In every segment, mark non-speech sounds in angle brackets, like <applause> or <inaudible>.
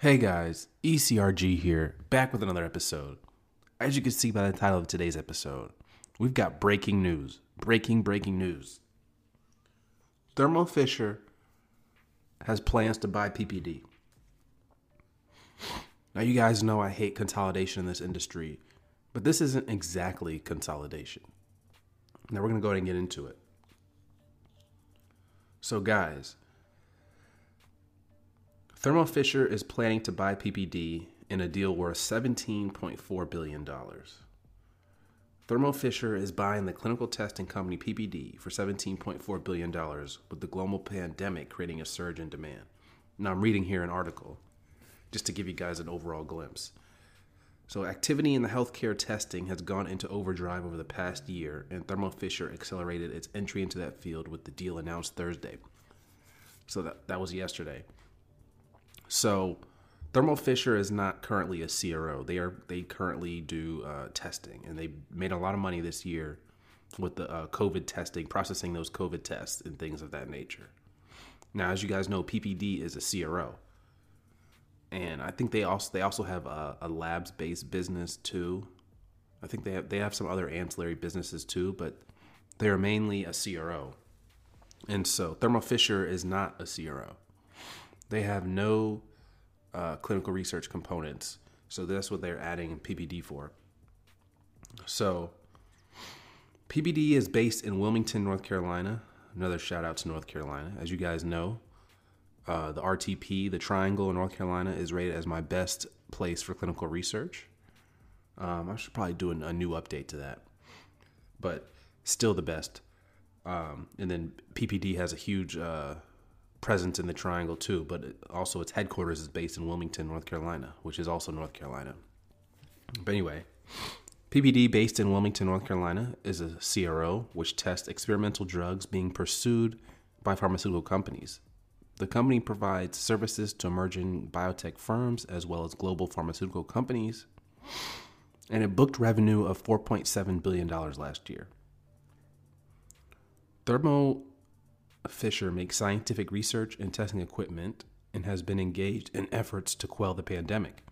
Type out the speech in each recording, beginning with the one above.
Hey guys, ECRG here, back with another episode. As you can see by the title of today's episode, we've got breaking news. Breaking, breaking news. Thermo Fisher has plans to buy PPD. Now, you guys know I hate consolidation in this industry, but this isn't exactly consolidation. Now, we're going to go ahead and get into it. So, guys, Thermo Fisher is planning to buy PPD in a deal worth $17.4 billion. Thermo Fisher is buying the clinical testing company PPD for $17.4 billion, with the global pandemic creating a surge in demand. Now, I'm reading here an article just to give you guys an overall glimpse. So, activity in the healthcare testing has gone into overdrive over the past year, and Thermo Fisher accelerated its entry into that field with the deal announced Thursday. So, that, that was yesterday. So, Thermo Fisher is not currently a CRO. They are they currently do uh, testing, and they made a lot of money this year with the uh, COVID testing, processing those COVID tests and things of that nature. Now, as you guys know, PPD is a CRO, and I think they also they also have a, a labs based business too. I think they have they have some other ancillary businesses too, but they are mainly a CRO. And so Thermo Fisher is not a CRO. They have no uh, clinical research components. So that's what they're adding PPD for. So PPD is based in Wilmington, North Carolina. Another shout out to North Carolina. As you guys know, uh, the RTP, the Triangle in North Carolina, is rated as my best place for clinical research. Um, I should probably do a, a, new update to that, but still the best. Um, and then PPD has a huge uh, presence in the triangle too, but also its headquarters is based in Wilmington, North Carolina, which is also North Carolina. But anyway, PPD, based in Wilmington, North Carolina, is a CRO which tests experimental drugs being pursued by pharmaceutical companies. The company provides services to emerging biotech firms as well as global pharmaceutical companies, and it booked revenue of $4.7 billion last year. Thermo Fisher makes scientific research and testing equipment and has been engaged in efforts to quell the pandemic.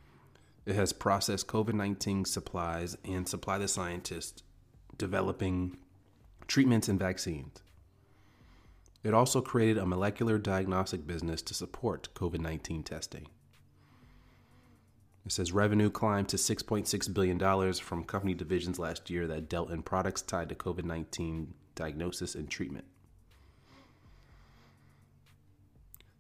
It has processed COVID 19 supplies and supplied the scientists developing treatments and vaccines. It also created a molecular diagnostic business to support COVID 19 testing. It says revenue climbed to $6.6 billion from company divisions last year that dealt in products tied to COVID 19 diagnosis and treatment.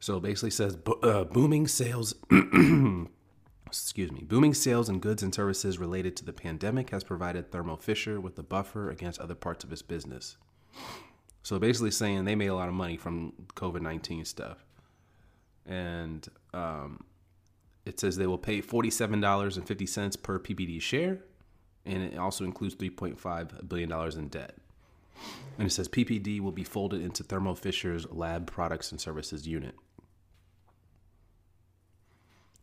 So basically says uh, booming sales. <clears throat> excuse me. Booming sales in goods and services related to the pandemic has provided Thermo Fisher with a buffer against other parts of its business. So basically saying they made a lot of money from COVID 19 stuff. And um, it says they will pay $47.50 per PPD share. And it also includes $3.5 billion in debt. And it says PPD will be folded into Thermo Fisher's lab products and services unit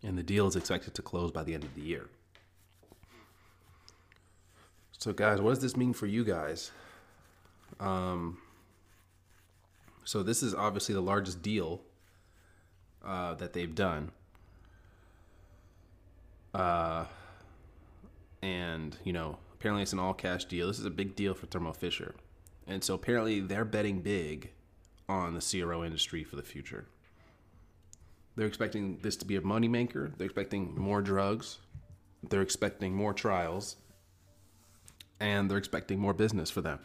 and the deal is expected to close by the end of the year. So, guys, what does this mean for you guys? Um, so, this is obviously the largest deal uh, that they've done. Uh, and, you know, apparently it's an all cash deal. This is a big deal for Thermo Fisher. And so, apparently, they're betting big on the CRO industry for the future. They're expecting this to be a moneymaker. They're expecting more drugs. They're expecting more trials. And they're expecting more business for them.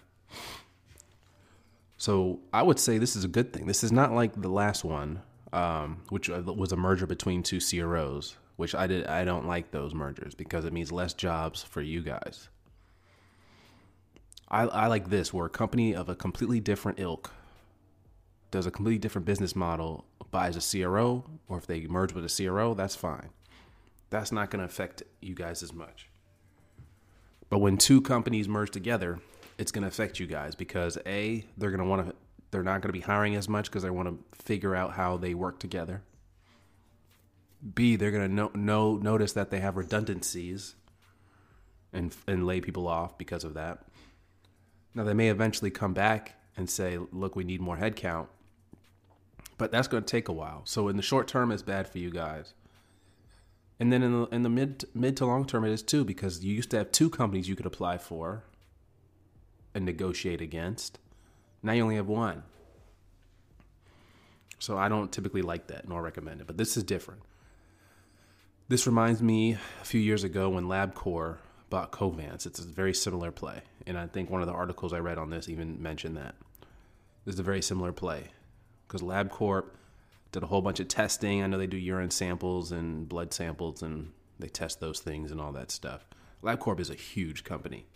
So I would say this is a good thing. This is not like the last one, um, which was a merger between two CROs, which I did. I don't like those mergers because it means less jobs for you guys. I, I like this where a company of a completely different ilk does a completely different business model, buys a CRO, or if they merge with a CRO, that's fine. That's not going to affect you guys as much. But when two companies merge together, it's going to affect you guys because A, they're going to want to, they're not going to be hiring as much because they want to figure out how they work together. B, they're going to know, know, notice that they have redundancies and, and lay people off because of that. Now, they may eventually come back and say, look, we need more headcount. But that's going to take a while. So in the short term, it's bad for you guys. And then in the, in the mid mid to long term, it is too because you used to have two companies you could apply for and negotiate against. Now you only have one. So I don't typically like that nor recommend it, but this is different. This reminds me a few years ago when LabCorp bought Covance. It's a very similar play. And I think one of the articles I read on this even mentioned that. This is a very similar play because LabCorp did a whole bunch of testing. I know they do urine samples and blood samples and they test those things and all that stuff. LabCorp is a huge company.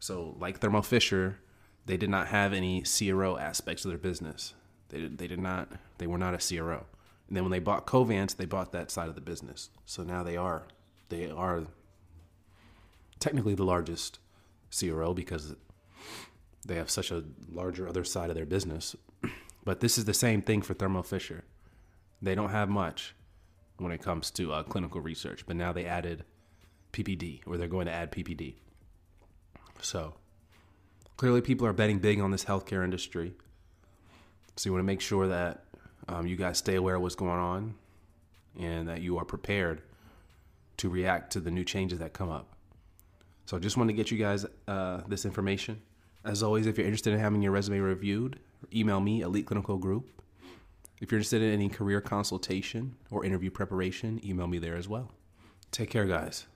So, like Thermo Fisher, they did not have any CRO aspects of their business. They did, they did not, they were not a CRO. And then when they bought Covance, they bought that side of the business. So now they are, they are technically the largest CRO because they have such a larger other side of their business. But this is the same thing for Thermo Fisher. They don't have much when it comes to uh, clinical research, but now they added PPD, or they're going to add PPD. So clearly, people are betting big on this healthcare industry. So you want to make sure that um, you guys stay aware of what's going on and that you are prepared to react to the new changes that come up. So I just want to get you guys uh, this information. As always, if you're interested in having your resume reviewed, email me, Elite Clinical Group. If you're interested in any career consultation or interview preparation, email me there as well. Take care, guys.